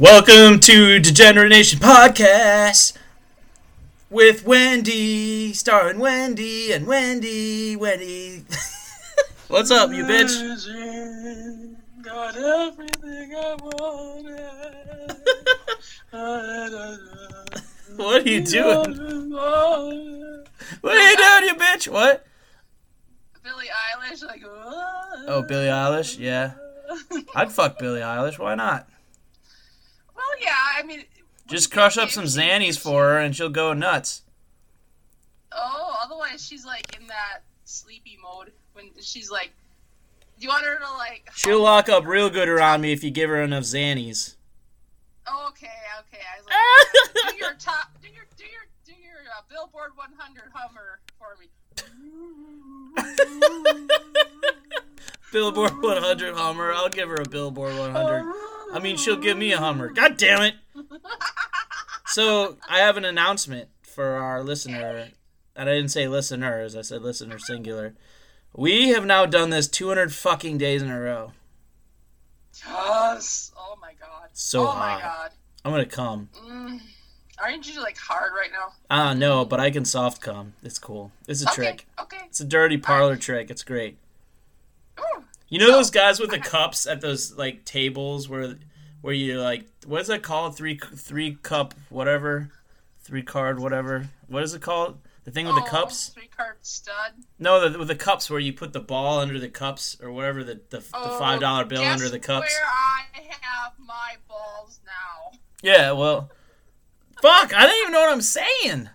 Welcome to Degenerate Nation Podcast with Wendy, starring Wendy and Wendy, Wendy. What's up, you bitch? Got everything I wanted. What are you doing? What are you doing, you bitch? What? Billie Eilish, like. Oh, Billie Eilish? Yeah. I'd fuck Billie Eilish. Why not? Well, yeah. I mean. Just crush up some Xannies for her and she'll go nuts. Oh, otherwise she's like in that sleepy mode when she's like. Do you want her to like? She'll lock up real good around me if you give her enough Xannies. Oh, okay, okay. I was like, do your top, do your, do your, do your uh, Billboard 100 Hummer for me. Billboard 100 Hummer. I'll give her a Billboard 100. I mean, she'll give me a Hummer. God damn it. So, I have an announcement for our listener. And I didn't say listeners, I said listener singular. We have now done this 200 fucking days in a row. Yes. Oh my god. So oh hot. my god. I'm gonna come. Mm. Aren't you like hard right now? Ah, no, but I can soft come. It's cool. It's a okay. trick. Okay. It's a dirty parlor trick. It's great. Ooh. You know those guys with the cups at those like tables where where you like what is that called? Three three cup whatever, three card whatever. What is it called? The thing with the Oh, cups? Three card stud. No, the, with the cups where you put the ball under the cups or whatever the the, the Oh, five dollar bill under the cups. Where I have my balls now. Yeah, well, fuck! I don't even know what I'm saying.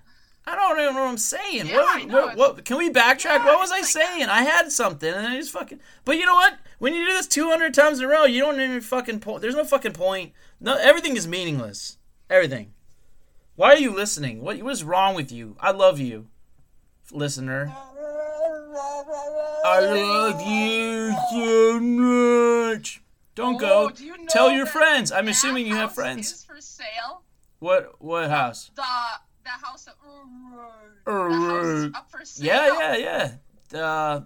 I don't even know what I'm saying. Yeah, what, what, what- can we backtrack? Yeah, what was I like- saying? Uh, I had something and I just fucking. But you know what? When you do this 200 times in a row, you don't even fucking point. There's no fucking point. No, everything is meaningless. Everything. Why are you listening? What what is wrong with you? I love you, listener. I love you so much. Don't go. Oh, do you know Tell your friends. I'm assuming you have friends. Is for sale. What what house? The the house. Of, the Uh, house is up for sale. Yeah, yeah, yeah. Uh,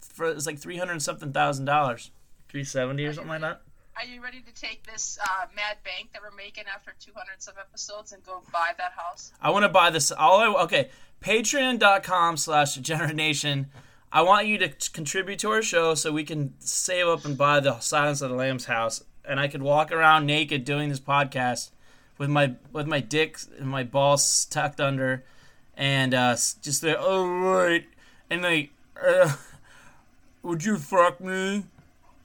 for it's like three hundred something thousand dollars, three seventy or something like that. Are you ready to take this uh, mad bank that we're making after 200 some episodes and go buy that house? I want to buy this. All I okay. Patreon.com slash Degenerate Nation. I want you to contribute to our show so we can save up and buy the Silence of the Lambs house, and I could walk around naked doing this podcast with my with my dick and my balls tucked under, and uh, just the oh right, and like, uh, would you fuck me?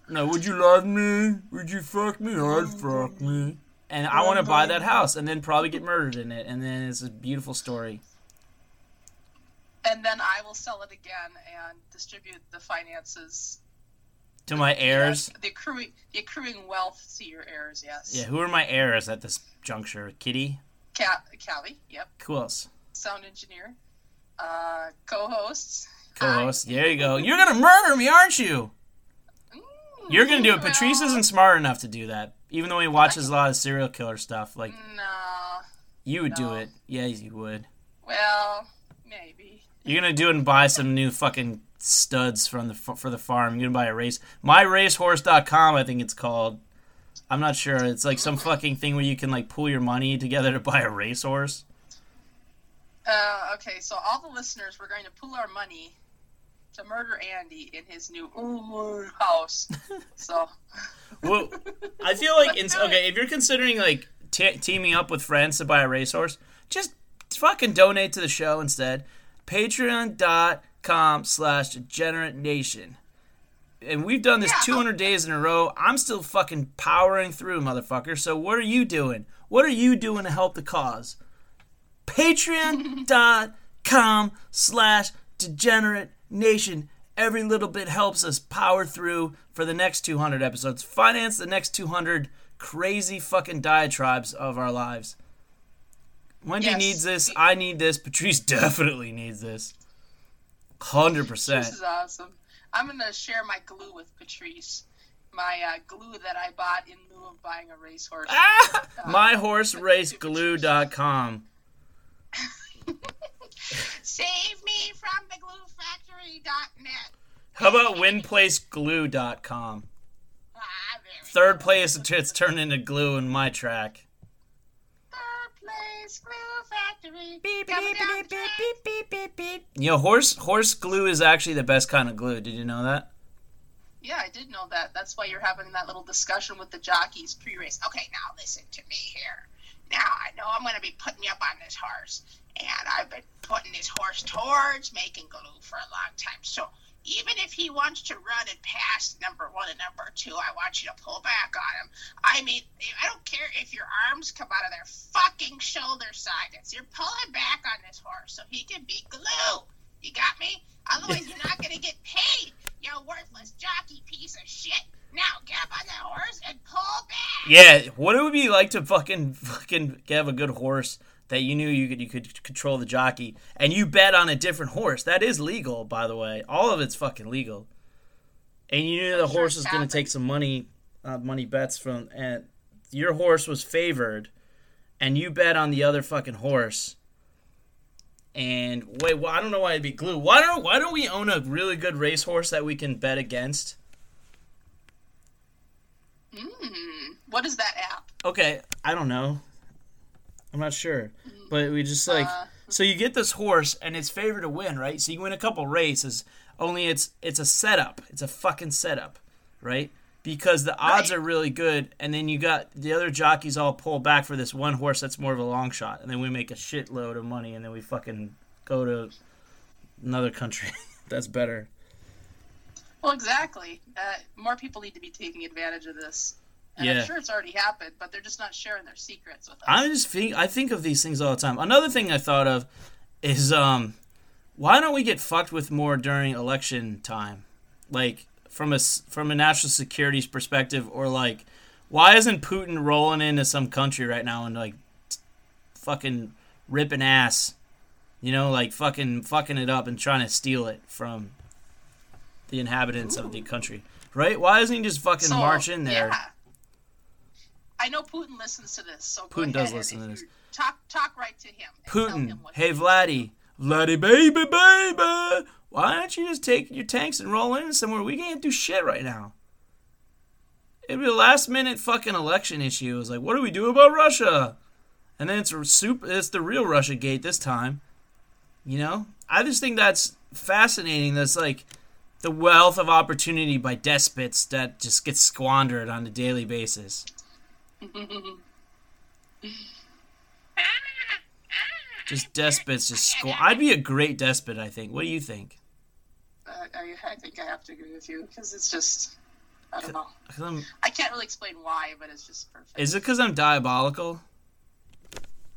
No, would you love me? Would you fuck me? I'd fuck me. And I want to buy that house and then probably get murdered in it, and then it's a beautiful story. And then I will sell it again and distribute the finances, To my heirs. the accruing, the accruing wealth to your heirs. Yes. Yeah, who are my heirs at this juncture? Kitty? Ca- Callie. Yep. Who else? Sound engineer. Uh, co-hosts. Co-host. There you go. You're gonna murder me, aren't you? Mm, You're gonna do it. well, Patrice isn't smart enough to do that. Even though he watches a lot of serial killer stuff, like No. you would do it. Yeah, you would. Well, maybe. You're gonna do it and buy some new fucking studs from the for the farm. You're gonna buy a race. MyRacehorse.com, I think it's called. I'm not sure. It's like some fucking thing where you can like pool your money together to buy a racehorse. Uh, okay, so all the listeners, we're going to pool our money to murder Andy in his new house. So, Well, I feel like in, okay, if you're considering like te- teaming up with friends to buy a racehorse, just fucking donate to the show instead. Patreon.com slash degenerate nation. And we've done this Yeah. 200 days in a row. I'm still fucking powering through, motherfucker. So what are you doing? What are you doing to help the cause? Patreon.com slash degenerate nation. Every little bit helps us power through for the next 200 episodes. Finance the next 200 crazy fucking diatribes of our lives. Wendy Yes. needs this. I need this. Patrice definitely needs this. 100%. this is awesome. I'm going to share my glue with Patrice. My uh, glue that I bought in lieu of buying a racehorse. Ah! MyHorseRaceGlue.com. Save me from the gluefactory.net. How about WinPlaceGlue.com? Ah, third place, it's turned into glue in my track. Third place, glue factory. Beep, beep, down beep, the beep, track. beep, beep, beep, beep. You know, horse horse glue is actually the best kind of glue. Did you know that? Yeah, I did know that. That's why you're having that little discussion with the jockeys pre-race. Okay, now listen to me here. Now I know I'm going to be putting you up on this horse, and I've been putting this horse towards making glue for a long time. So even if he wants to run and pass number one and number two, I want you to pull back on him. I mean, I don't care if your arms come out of their fucking shoulder sockets. You're pulling back on this horse so he can be glue. You got me? Otherwise, you're not going to get paid. You worthless jockey piece of shit. Now get up on that horse and pull back. Yeah, what it would be like to fucking fucking have a good horse that you knew you could you could control the jockey and you bet on a different horse. That is legal, by the way. All of it's fucking legal. And you knew the sure horse was going to take some money uh, money bets from and your horse was favored and you bet on the other fucking horse. And wait, well, I don't know why it'd be glue. Why don't why don't we own a really good racehorse that we can bet against? Mm, what is that app? Okay, I don't know. I'm not sure, but we just like Uh, so you get this horse and it's favored to win, right? So you win a couple races. Only it's it's a setup. It's a fucking setup, right? Because the odds Right. are really good, and then you got the other jockeys all pull back for this one horse that's more of a long shot, and then we make a shitload of money, and then we fucking go to another country that's better. Well, exactly. Uh, more people need to be taking advantage of this. And Yeah. I'm sure it's already happened, but they're just not sharing their secrets with us. I just think I think of these things all the time. Another thing I thought of is um, why don't we get fucked with more during election time, like from a from a national security perspective, or like why isn't Putin rolling into some country right now and like fucking ripping ass, you know, like fucking fucking it up and trying to steal it from the inhabitants of the country, right? Why isn't he just fucking So, march in there? Yeah. I know Putin listens to this, so Putin does listen to this. Talk, talk right to him. Putin, him what hey he- Vladdy, Vladdy baby baby, why don't you just take your tanks and roll in somewhere? We can't do shit right now. It'd be a last minute fucking election issue. It's like, what do we do about Russia? And then it's a soup. It's the real Russia gate this time. You know, I just think that's fascinating. That's like the wealth of opportunity by despots that just gets squandered on a daily basis. Just despots, just squ- I'd be a great despot. I think. What do you think? Uh, I, I think I have to agree with you because it's just, I don't know. I'm- I can't really explain why, but it's just perfect. is it because I'm diabolical?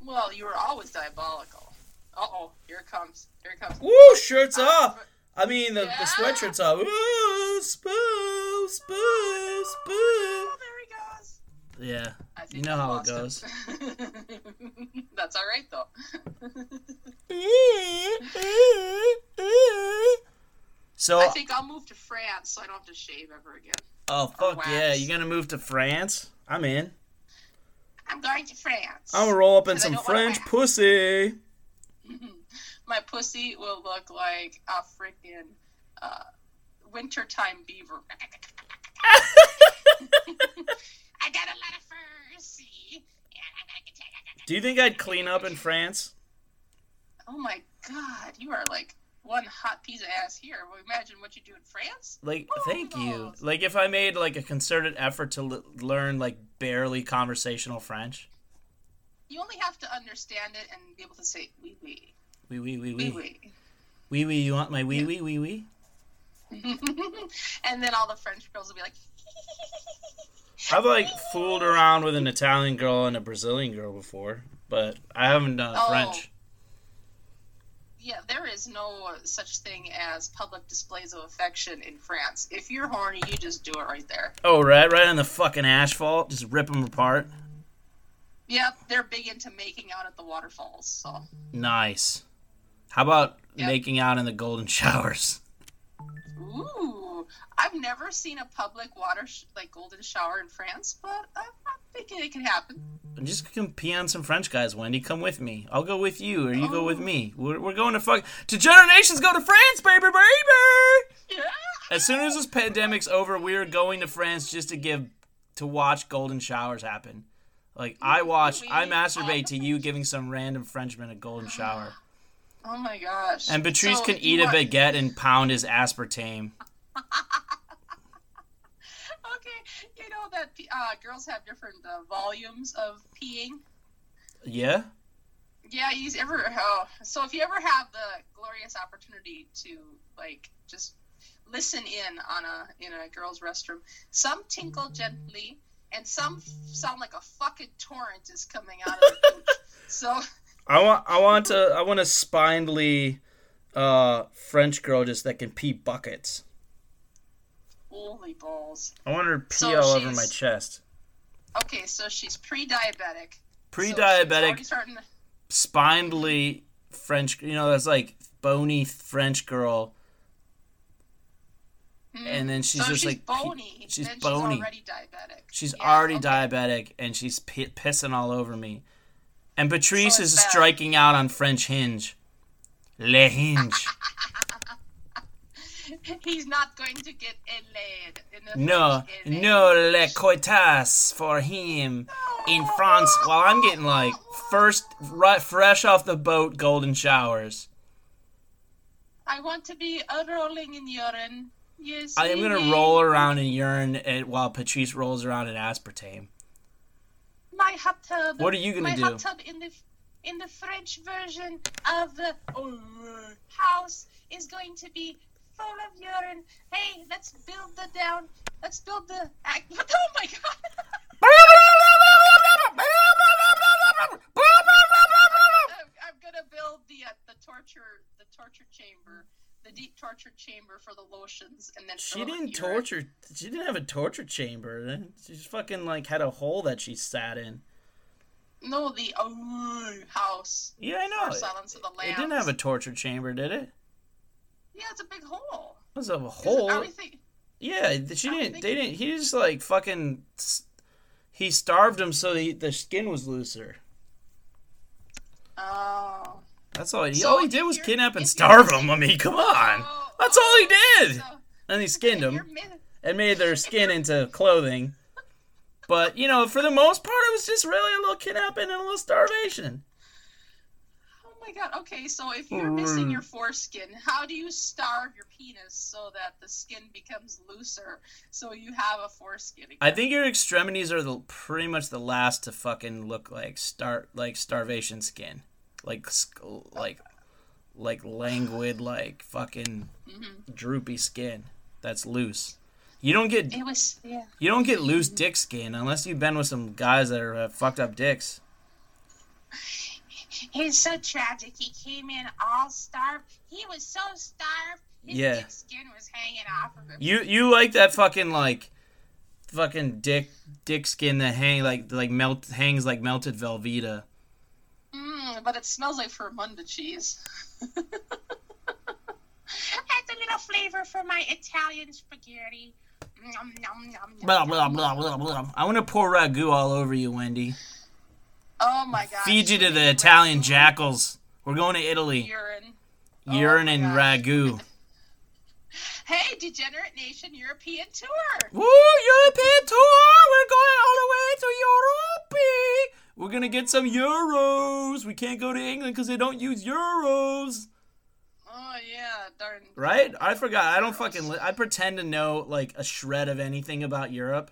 well, you were always diabolical. Uh oh, here it comes. Here it comes. Woo! Shirts off. I mean, the, Yeah. the sweatshirt's off. Ooh, spoo, spoo, spoo. Oh, there he goes. Yeah, I you know I how it goes. That's all right though. So, I think I'll move to France so I don't have to shave ever again. oh fuck yeah, you gonna move to France? I'm in. I'm going to France. I'm gonna roll up in some French pussy. My pussy will look like a freaking uh, wintertime beaver. I got a lot of fur, see? Do you think I'd clean up in France? Oh my god, you are like one hot piece of ass here. Well, imagine what you do in France. Like, Oh, thank you. Like, if I made like a concerted effort to l- learn like barely conversational French. You only have to understand it and be able to say Wee wee wee oui wee. oui. Wee wee, you want my wee wee wee wee? and then all the French girls will be like, I've like fooled around with an Italian girl and a Brazilian girl before, but I haven't done Oh. French. yeah, there is no such thing as public displays of affection in France. If you're horny, you just do it right there. Oh, right, right on the fucking asphalt, just rip them apart. Yep, they're big into making out at the waterfalls. So, Nice. How about Yep. making out in the golden showers? I've never seen a public water sh- like golden shower in France, but I'm, I'm thinking it could happen. Just come pee on some French guys, Wendy. Come with me. I'll go with you, or you go with Oh. me. We're, we're going to fuck to Generations. Go to France, baby, baby. Yeah. As soon as this pandemic's over, we are going to France just to give to watch golden showers happen. Like I watch, I masturbate to you giving some random Frenchman a golden shower, Oh my gosh. and Patrice So can eat a baguette and pound his aspartame. Okay, you know that uh, girls have different uh, volumes of peeing. Yeah, Yeah, you ever oh, so if you ever have the glorious opportunity to like just listen in on a in a girl's restroom, some tinkle gently and some f- sound like a fucking torrent is coming out of the pooch. So I want, I want to, I want a spindly uh, French girl just that can pee buckets. Holy balls. I want her to pee So all over my chest. Okay, so she's pre-diabetic. Pre-diabetic, starting to- spindly French. You know, that's like bony French girl, mm, and then she's so just she's like bony. she's then bony. She's already diabetic. She's Yeah, already okay. diabetic, and she's p- pissing all over me. And Patrice So is bad. striking out on French Hinge. Le Hinge. He's not going to get laid No, in no le coitas for him in France. While I'm getting like first, right, fresh off the boat, golden showers. I want to be rolling in urine. Yes. I am gonna roll around in urine and, while Patrice rolls around in aspartame. my hot tub. What are you gonna my do? hot tub in the in the French version of the uh, house is going to be full of urine. Hey, let's build the down. Let's build the. Oh my god! I'm, gonna build the uh, the torture the torture chamber, the deep torture chamber for the lotions, and then She fill it with didn't torture. She didn't have a torture chamber. She just fucking like had a hole that she sat in. No, the uh, house. Yeah, I know. For Silence of the It didn't have a torture chamber, did it? Yeah, it's a big hole. It was a Is it- hole. think- Yeah, she didn't. They didn't. He just like fucking. He starved him so he, the skin was looser. Oh. That's all. He, So all he did was kidnap and starve him. I mean, come on. Oh, That's oh, all he oh, did. so- And he skinned him and made their skin into clothing. But you know, for the most part, it was just really a little kidnapping and a little starvation. My god. Okay, so if you're missing Mm. your foreskin, how do you starve your penis so that the skin becomes looser so you have a foreskin? Again? I think your extremities are the pretty much the last to fucking look like start like starvation skin, like like like languid like fucking Mm-hmm. droopy skin that's loose. You don't get It was yeah. you don't get loose dick skin unless you've been with some guys that are uh, fucked up dicks. He's so tragic. He came in all starved. He was so starved. His Yeah. dick skin was hanging off of him. You you like that fucking like fucking dick dick skin that hang like like melt hangs like melted Velveeta. Mm, but it smells like Fermunda cheese. Adds a little flavor for my Italian spaghetti. Nom, nom, nom, nom, Blah blah blah blah blah. I want to pour ragu all over you, Wendy. Oh my god. Feed you to the Italian jackals. We're going to Italy. Urine. Oh Urine my and gosh. ragu. Hey, Degenerate Nation European Tour. Woo! European tour. We're going all the way to Europe. We're gonna get some euros. We can't go to England because they don't use euros. Oh yeah, darn. Right? I forgot. I don't fucking. Li- I pretend to know like a shred of anything about Europe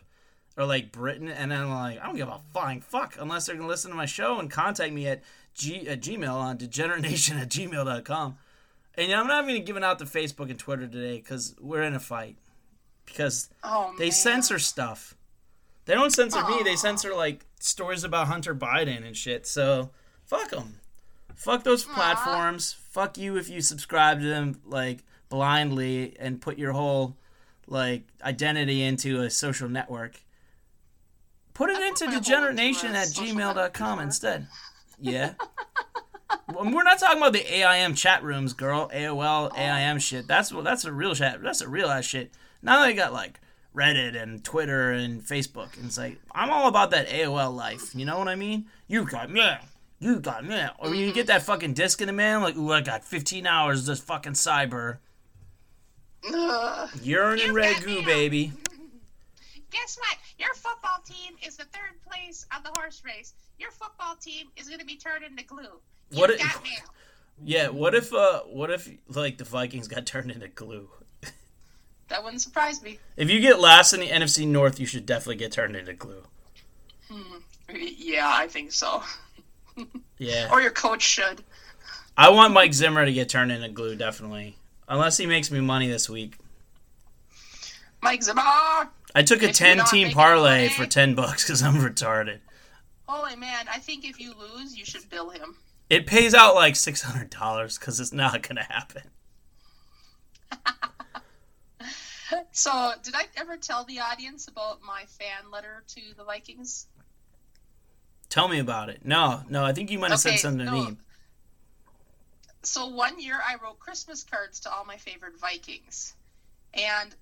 or like Britain, and then I'm like, I don't give a flying fuck unless they're gonna listen to my show and contact me at g at gmail on degeneration at gmail.com. And I'm not even giving out the Facebook and Twitter today because we're in a fight because Oh they censor stuff. They don't censor me. They censor like stories about Hunter Biden and shit. So fuck them. Fuck those platforms. Fuck you if you subscribe to them like blindly and put your whole like identity into a social network. Put it into degeneration at gmail.com instead. Yeah. We're not talking about the AIM chat rooms, girl. AOL, AIM shit. That's what. That's a real chat. That's a real ass shit. Now they got like Reddit and Twitter and Facebook, and it's like I'm all about that AOL life. You know what I mean? You got mail. You got mail. Or you get that fucking disc in the mail, like, ooh, I got 15 hours of this fucking cyber. Ugh. Urine and You got ragu, baby. Guess what? Your football team is the third place on the horse race. Your football team is going to be turned into glue. You What it- got mail. Yeah, what if uh what if like the Vikings got turned into glue? That wouldn't surprise me. If you get last in the NFC North, you should definitely get turned into glue. Yeah, I think so. Yeah. Or your coach should. I want Mike Zimmer to get turned into glue, definitely. Unless he makes me money this week. Mike Zimmer. I took a ten team parlay for 10 bucks because I'm retarded. Holy man, I think if you lose, you should bill him. It pays out like $600 because it's not going to happen. So, did I ever tell the audience about my fan letter to the Vikings? Tell me about it. No, no, I think you might have Okay, said something to no. me. So, one year I wrote Christmas cards to all my favorite Vikings. And,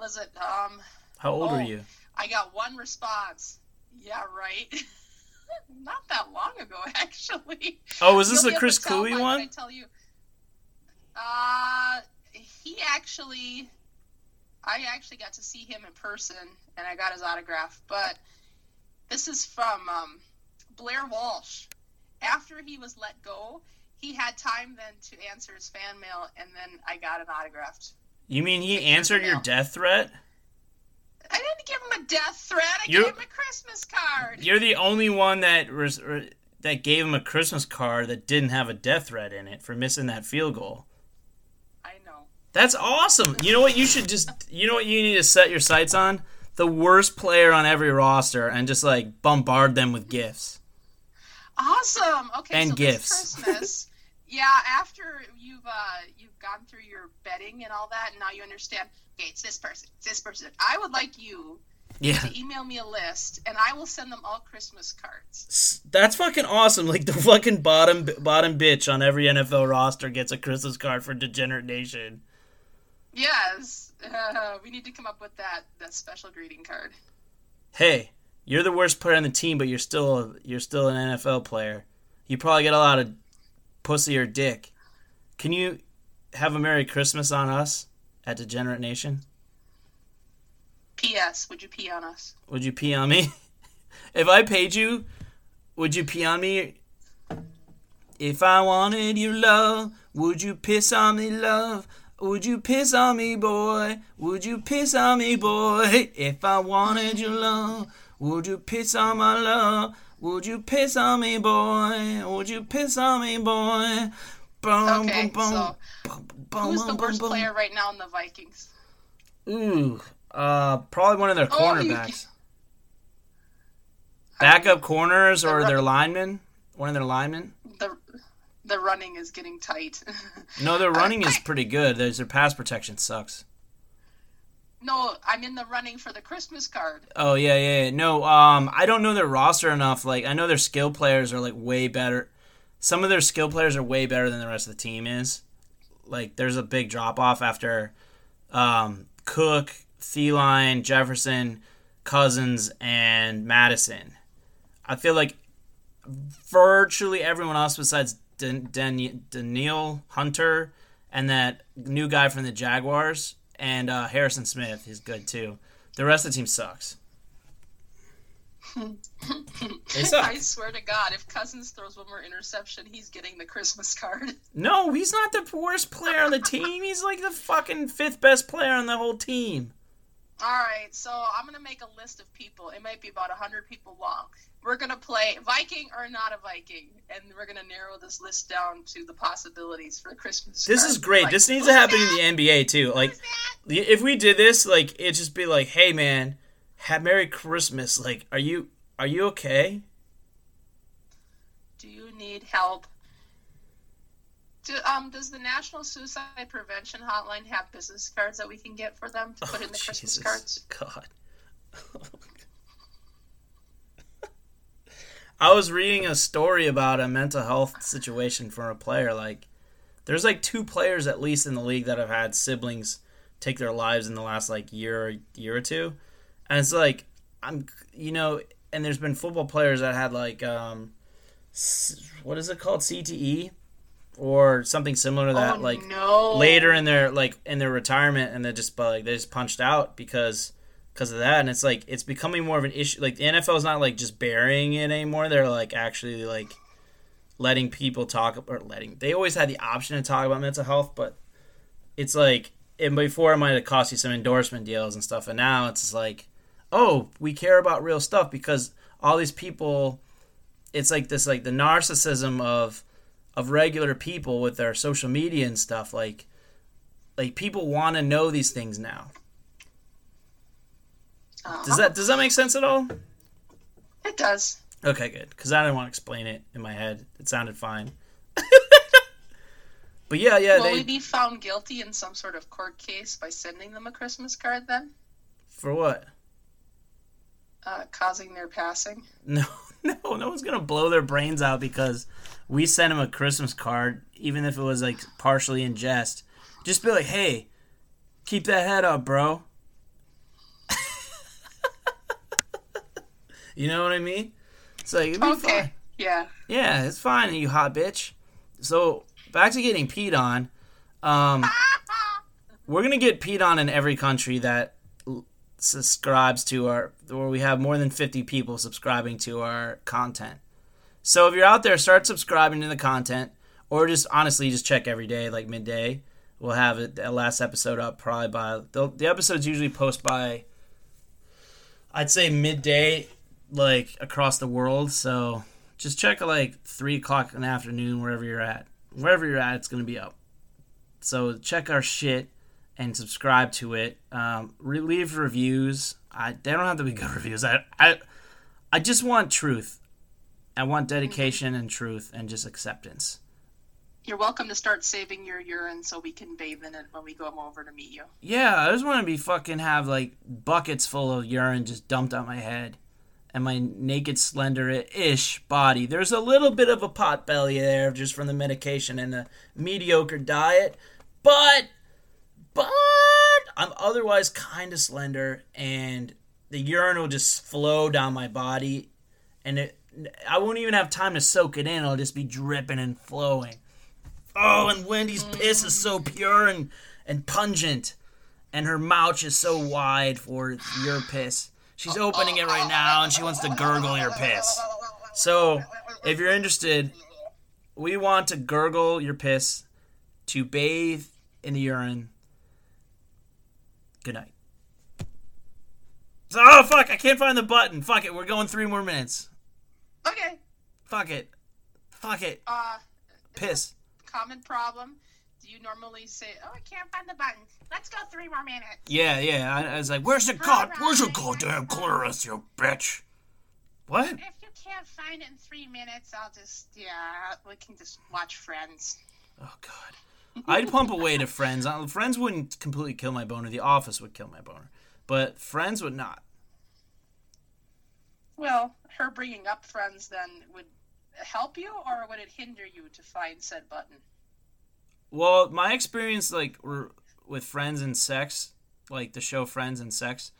was it, um, How old were Oh. you? I got one response. Yeah, right. Not that long ago, actually. Oh, was this You'll the Chris Kluwe one? I tell you. Uh, he actually, I actually got to see him in person, and I got his autograph. But this is from um, Blair Walsh. After he was let go, he had time then to answer his fan mail, and then I got an autographed. You mean he answered your death threat? I didn't give him a death threat. I You- gave him a Christmas card. You're the only one that res- er, that gave him a Christmas card that didn't have a death threat in it for missing that field goal. I know. That's awesome. You know what? You should just. You know what you need to set your sights on? The worst player on every roster, and just like bombard them with gifts. Awesome. Okay, And so gifts. Christmas, yeah, after you've uh, you've gone through your betting and all that, and now you understand. Okay, it's this person. It's this person. I would like you Yeah, to email me a list, and I will send them all Christmas cards. That's fucking awesome. Like the fucking bottom bottom bitch on every NFL roster gets a Christmas card for Degenerate Nation. Yes, uh, we need to come up with that that special greeting card. Hey, you're the worst player on the team, but you're still a, you're still an NFL player. You probably get a lot of pussy or dick. Can you have a Merry Christmas on us at Degenerate Nation? P.S. Would you pee on us? Would you pee on me? if I paid you, would you pee on me? If I wanted your love, would you piss on me, love? Would you piss on me, boy? Would you piss on me, boy? If I wanted your love, would you piss on my love? Would you piss on me, boy? Would you piss on me, boy? Boom, Okay, boom, boom, so boom, boom, who's the worst boom. player right now in the Vikings? Ooh, uh, probably one of their Oh, you- cornerbacks. Backup corners or The their linemen? One of their linemen? The the running is getting tight. No, their running is I- pretty good. There's their pass protection sucks. no, I'm in the running for the Christmas card. Oh yeah, yeah, yeah. No, um, I don't know their roster enough. Like I know their skill players are like way better. Some of their skill players are way better than the rest of the team is. Like there's a big drop off after um, Cook, Thielen, Jefferson, Cousins, and Madison. I feel like virtually everyone else besides Dan- Dan- Danielle Hunter and that new guy from the Jaguars and uh, Harrison Smith is good too. The rest of the team sucks. They suck. I swear to God, if Cousins throws one more interception, he's getting the Christmas card. No, he's not the worst player on the team. He's like the fucking fifth best player on the whole team. All right, so I'm gonna make a list of people. It might be about hundred people long. We're gonna play Viking or not a Viking, and we're gonna narrow this list down to the possibilities for the Christmas. This card. is great. Like, This needs to happen that? in the NBA too. Like, that? if we did this, like, it'd just be like, "Hey, man, have Merry Christmas." Like, are you are you okay? Do you need help? Do, um, does the National Suicide Prevention Hotline have business cards that we can get for them to put in the Christmas cards? God. I was reading a story about a mental health situation for a player. Like, there's like two players at least in the league that have had siblings take their lives in the last like year, year or two, and it's like I'm, you know, and there's been football players that had like, um, what is it called, CTE, or something similar to that, oh, like no. later in their like in their retirement and they just like they just punched out because because of that, and it's like it's becoming more of an issue. Like the NFL is not like just burying it anymore; they're like actually like letting people talk or letting. They always had the option to talk about mental health, but it's like and before it might have cost you some endorsement deals and stuff, and now it's like, oh, we care about real stuff because all these people. It's like this, like the narcissism of of regular people with their social media and stuff. Like, like people want to know these things now. Uh-huh. Does that does that make sense at all? It does. Okay, good. Because I didn't want to explain it in my head. It sounded fine. but yeah, yeah. Will they, we be found guilty in some sort of court case by sending them a Christmas card then? for what? Uh, causing their passing? No, no, no one's gonna blow their brains out because we sent him a Christmas card, even if it was like partially in jest. Just be like, hey, keep that head up, bro. you know what I mean? It's like it'd be Okay. fine. Yeah. Yeah, it's fine, you hot bitch. So back to getting peed on. Um, we're gonna get peed on in every country that subscribes to our, where we have more than fifty people subscribing to our content. So if you're out there, start subscribing to the content, or just honestly just check every day, like midday. We'll have the last episode up probably by the, the episodes usually post by. I'd say midday, like across the world. So just check like three o'clock in the afternoon wherever you're at. Wherever you're at, it's gonna be up. So check our shit and subscribe to it. Um, leave reviews. I they don't have to be good reviews. I I I just want truth. I want dedication and truth and just acceptance. You're welcome to start saving your urine so we can bathe in it when we go over to meet you. Yeah, I just want to be fucking have like buckets full of urine just dumped on my head and my naked slender-ish body. There's a little bit of a pot belly there just from the medication and the mediocre diet, but but I'm otherwise kind of slender and the urine will just flow down my body and it I won't even have time to soak it in. It'll just be dripping and flowing. Oh, and Wendy's piss is so pure and, and pungent. And her mouth is so wide for your piss. She's opening it right now and she wants to gurgle your piss. So, if you're interested, we want to gurgle your piss to bathe in the urine. Good night. Oh, fuck, I can't find the button. Fuck it, we're going three more minutes. Okay. Fuck it. Fuck it. Uh, Piss. common problem. Do you normally say, "Oh, I can't find the button. Let's go three more minutes." Yeah, yeah. I, I was like, "Where's the god? Where's the goddamn clitoris, you bitch?" What? If you can't find it in three minutes, I'll just yeah, we can just watch Friends. Oh god. I'd pump away to Friends. Uh, Friends wouldn't completely kill my boner. The Office would kill my boner, but Friends would not. Well, her bringing up Friends then would help you, or would it hinder you to find said button? Well, my experience like with Friends and sex, like the show Friends and Sex.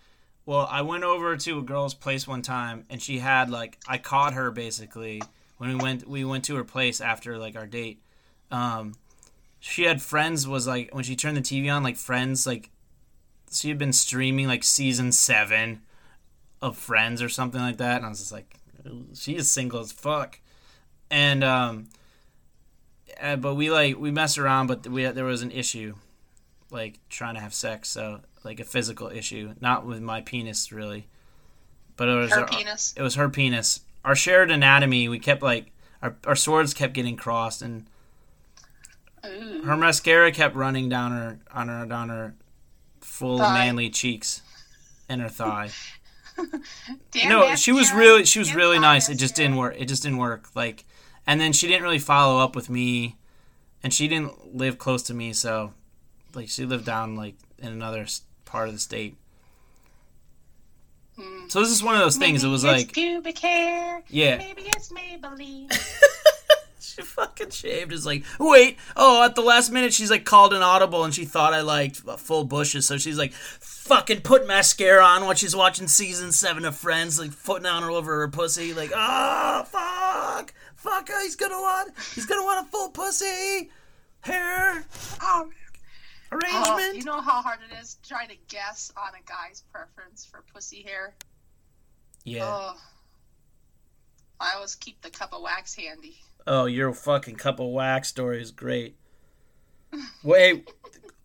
Well, I went over to a girl's place one time, and she had like I caught her basically when we went we went to her place after like our date. Um, she had Friends was like when she turned the TV on, like Friends like she had been streaming like season seven of Friends or something like that, and I was just like, she is single as fuck, and um uh, but we like we messed around, but we there was an issue, like trying to have sex, so like a physical issue, not with my penis really, but it was Her penis. It was her penis. Our shared anatomy, we kept like our our swords kept getting crossed, and Ooh. her mascara kept running down her on her down her full Thigh. manly cheeks and her thigh. Damn no, it, she was really she was Get really nice. It just didn't work. It just didn't work. Like, and then she didn't really follow up with me, and she didn't live close to me. So, like, she lived down like in another part of the state. Hmm. So this is one of those things. It was it's like, pubic hair. yeah, Maybe it's Maybelline. she fucking shaved. Is like, wait, oh, at the last minute, she's like called an audible, and she thought I liked full bushes, so she's like, fucking put mascara on while she's watching season seven of Friends, like putting on all over her pussy, like, oh fuck, fuck, he's gonna want, he's gonna want a full pussy, hair. Um, oh, Oh, arrangement. you know how hard it is trying to guess on a guy's preference for pussy hair? yeah. Oh. I always keep the cup of wax handy. Oh, your fucking cup of wax story is great. Wait,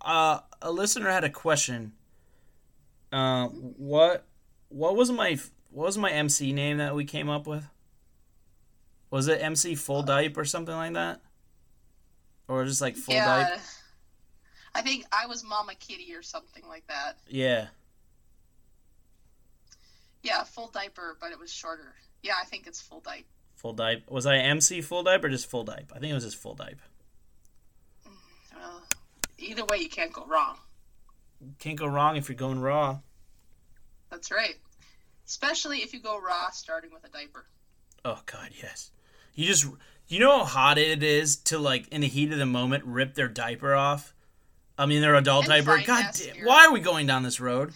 uh, a listener had a question. Uh, what, what was my, what was my MC name that we came up with? Was it MC Full Dipe or something like that? Or just like Full yeah. Dipe? I think I was Mama Kitty or something like that. Yeah. Yeah, full diaper, but it was shorter. Yeah, I think it's full diaper. Full Dipe. Was I MC Full Dipe or just Full Dipe? I think it was just Full Dipe. Well, either way, you can't go wrong. Can't go wrong if you're going raw. That's right. Especially if you go raw starting with a diaper. Oh god, yes. You just you know how hot it is to like in the heat of the moment rip their diaper off. I mean their adult And diaper. God damn, why are we going down this road?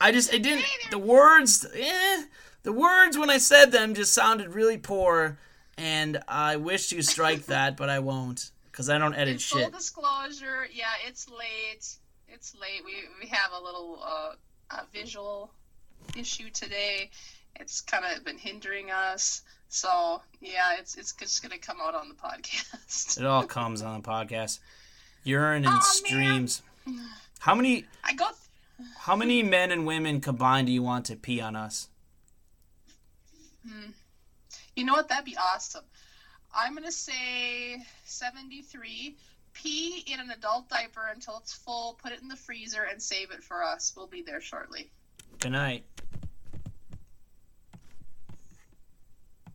I just it didn't the words eh, the words when I said them just sounded really poor and I wish to strike that but I won't cuz I don't edit In full shit. disclosure, yeah, it's late. It's late. We we have a little uh, a visual issue today. It's kind of been hindering us. So yeah, it's it's just gonna come out on the podcast. It all comes on the podcast. Urine and man. streams. How many I go. how many men and women combined do you want to pee on us? Hmm. You know what? That'd be awesome. I'm gonna say 73. Pee in an adult diaper until it's full. Put it in the freezer and save it for us. We'll be there shortly. Good night.